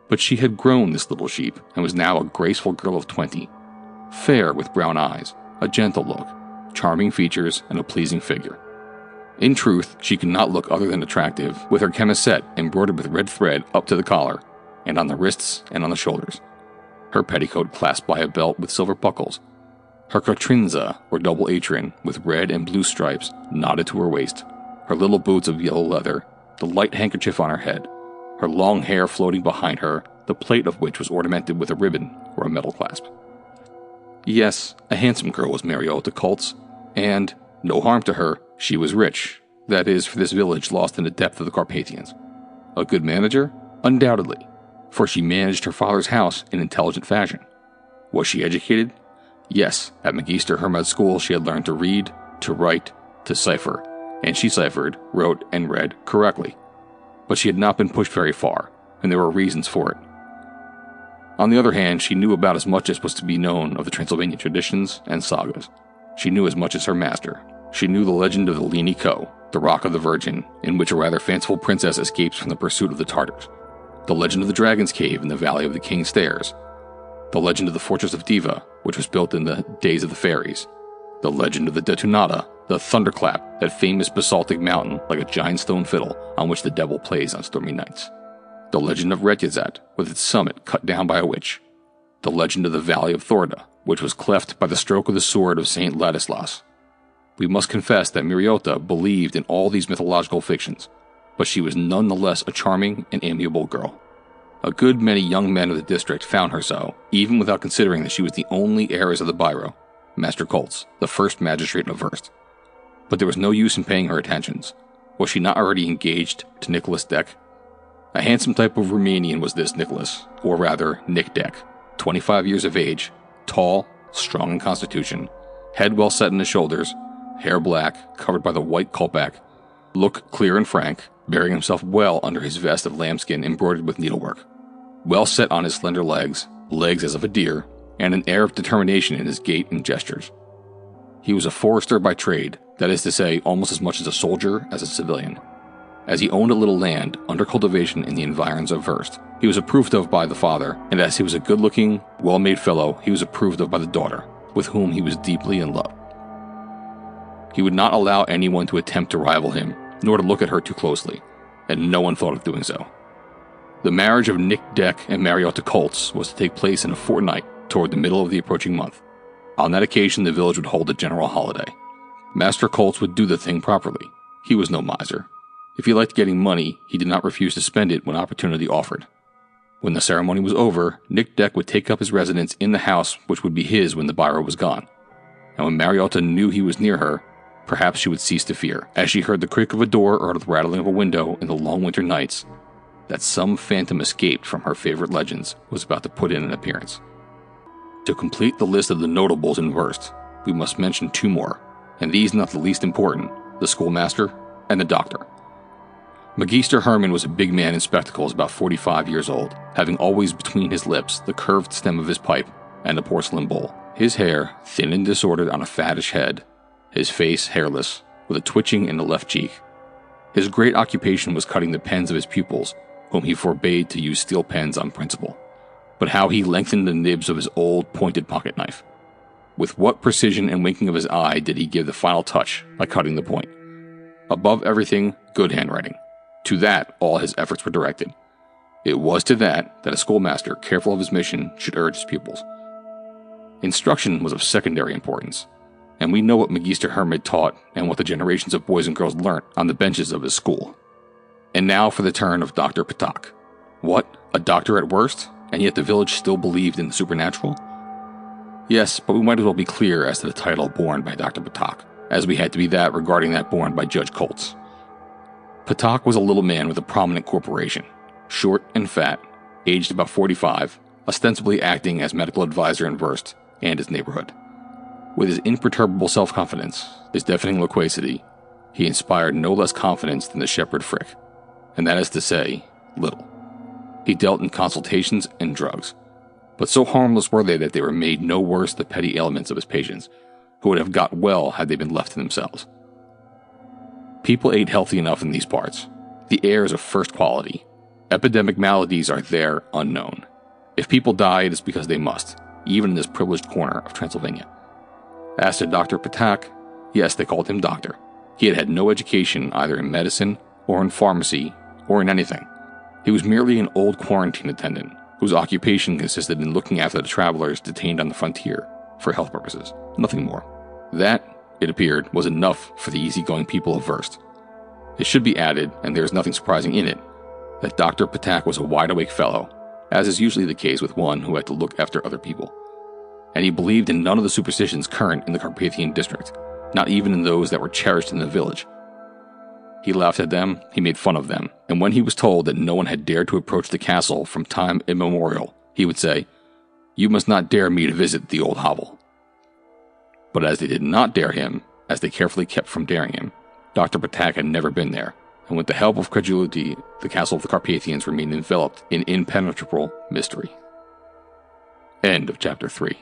But she had grown this little sheep and was now a graceful girl of twenty, fair with brown eyes, a gentle look, charming features, and a pleasing figure. In truth, she could not look other than attractive, with her chemisette embroidered with red thread up to the collar, and on the wrists and on the shoulders. Her petticoat clasped by a belt with silver buckles. Her quatrinza, or double apron, with red and blue stripes, knotted to her waist. Her little boots of yellow leather, the light handkerchief on her head, her long hair floating behind her, the plait of which was ornamented with a ribbon or a metal clasp. Yes, a handsome girl was Mariota Koltz, and, no harm to her, she was rich, that is, for this village lost in the depth of the Carpathians. A good manager? Undoubtedly, for she managed her father's house in intelligent fashion. Was she educated? Yes, at Magister Hermod School she had learned to read, to write, to cipher, and she ciphered, wrote, and read correctly. But she had not been pushed very far, and there were reasons for it. On the other hand, she knew about as much as was to be known of the Transylvanian traditions and sagas. She knew as much as her master. She knew the legend of the Lini Ko, the Rock of the Virgin, in which a rather fanciful princess escapes from the pursuit of the Tartars. The legend of the Dragon's Cave in the Valley of the King's Stairs. The legend of the Fortress of Deva, which was built in the days of the fairies. The legend of the Detonata, the Thunderclap, that famous basaltic mountain like a giant stone fiddle on which the devil plays on stormy nights. The legend of Retezat, with its summit cut down by a witch. The legend of the Valley of Thorda, which was cleft by the stroke of the sword of Saint Ladislas. We must confess that Miriota believed in all these mythological fictions, but she was none the less a charming and amiable girl. A good many young men of the district found her so, even without considering that she was the only heiress of the Biro, Master Koltz, the first magistrate of Werst. But there was no use in paying her attentions. Was she not already engaged to Nicholas Deck? A handsome type of Romanian was this Nicholas, or rather, Nick Deck, 25 years of age, tall, strong in constitution, head well set in the shoulders, hair black, covered by the white kolpak, look clear and frank, bearing himself well under his vest of lambskin embroidered with needlework. Well set on his slender legs, legs as of a deer, and an air of determination in his gait and gestures. He was a forester by trade, that is to say, almost as much as a soldier as a civilian. As he owned a little land under cultivation in the environs of Werst, he was approved of by the father, and as he was a good looking, well made fellow, he was approved of by the daughter, with whom he was deeply in love. He would not allow anyone to attempt to rival him, nor to look at her too closely, and no one thought of doing so. The marriage of Nick Deck and Mariota Koltz was to take place in a fortnight toward the middle of the approaching month. On that occasion, the village would hold a general holiday. Master Koltz would do the thing properly. He was no miser. If he liked getting money, he did not refuse to spend it when opportunity offered. When the ceremony was over, Nick Deck would take up his residence in the house which would be his when the Biro was gone. And when Mariota knew he was near her, perhaps she would cease to fear, as she heard the creak of a door or the rattling of a window in the long winter nights, that some phantom escaped from her favorite legends was about to put in an appearance. To complete the list of the notables in Werst, we must mention two more, and these not the least important the schoolmaster and the doctor. Magister Hermod was a big man in spectacles about 45 years old, having always between his lips the curved stem of his pipe and the porcelain bowl. His hair, thin and disordered on a fattish head, his face hairless, with a twitching in the left cheek. His great occupation was cutting the pens of his pupils, whom he forbade to use steel pens on principle. But how he lengthened the nibs of his old pointed pocket knife. with what precision and winking of his eye did he give the final touch by cutting the point? Above everything, good handwriting. To that, all his efforts were directed. It was to that that a schoolmaster, careful of his mission, should urge his pupils. Instruction was of secondary importance, and we know what Magister Hermod taught and what the generations of boys and girls learnt on the benches of his school. And now for the turn of Dr. Patak. What? A doctor at Werst? And yet the village still believed in the supernatural? Yes, but we might as well be clear as to the title borne by Dr. Patak, as we had to be that regarding that borne by Judge Koltz. Patak was a little man with a prominent corporation, short and fat, aged about 45, ostensibly acting as medical advisor in Werst and his neighborhood. With his imperturbable self confidence, his deafening loquacity, he inspired no less confidence than the shepherd Frick, and that is to say, little. He dealt in consultations and drugs, but so harmless were they that they were made no worse the petty ailments of his patients, who would have got well had they been left to themselves. People ate healthy enough in these parts. The air is of first quality. Epidemic maladies are there unknown. If people die, it is because they must, even in this privileged corner of Transylvania. As to Dr. Patak, yes, they called him doctor. He had had no education either in medicine or in pharmacy or in anything. He was merely an old quarantine attendant whose occupation consisted in looking after the travelers detained on the frontier for health purposes, nothing more. That, it appeared, was enough for the easygoing people of Werst. It should be added, and there is nothing surprising in it, that Dr. Patak was a wide awake fellow, as is usually the case with one who had to look after other people. And he believed in none of the superstitions current in the Carpathian district, not even in those that were cherished in the village, he laughed at them, he made fun of them, and when he was told that no one had dared to approach the castle from time immemorial, he would say, You must not dare me to visit the old hovel. But as they did not dare him, as they carefully kept from daring him, Dr. Patak had never been there, and with the help of credulity, the castle of the Carpathians remained enveloped in impenetrable mystery. End of chapter 3.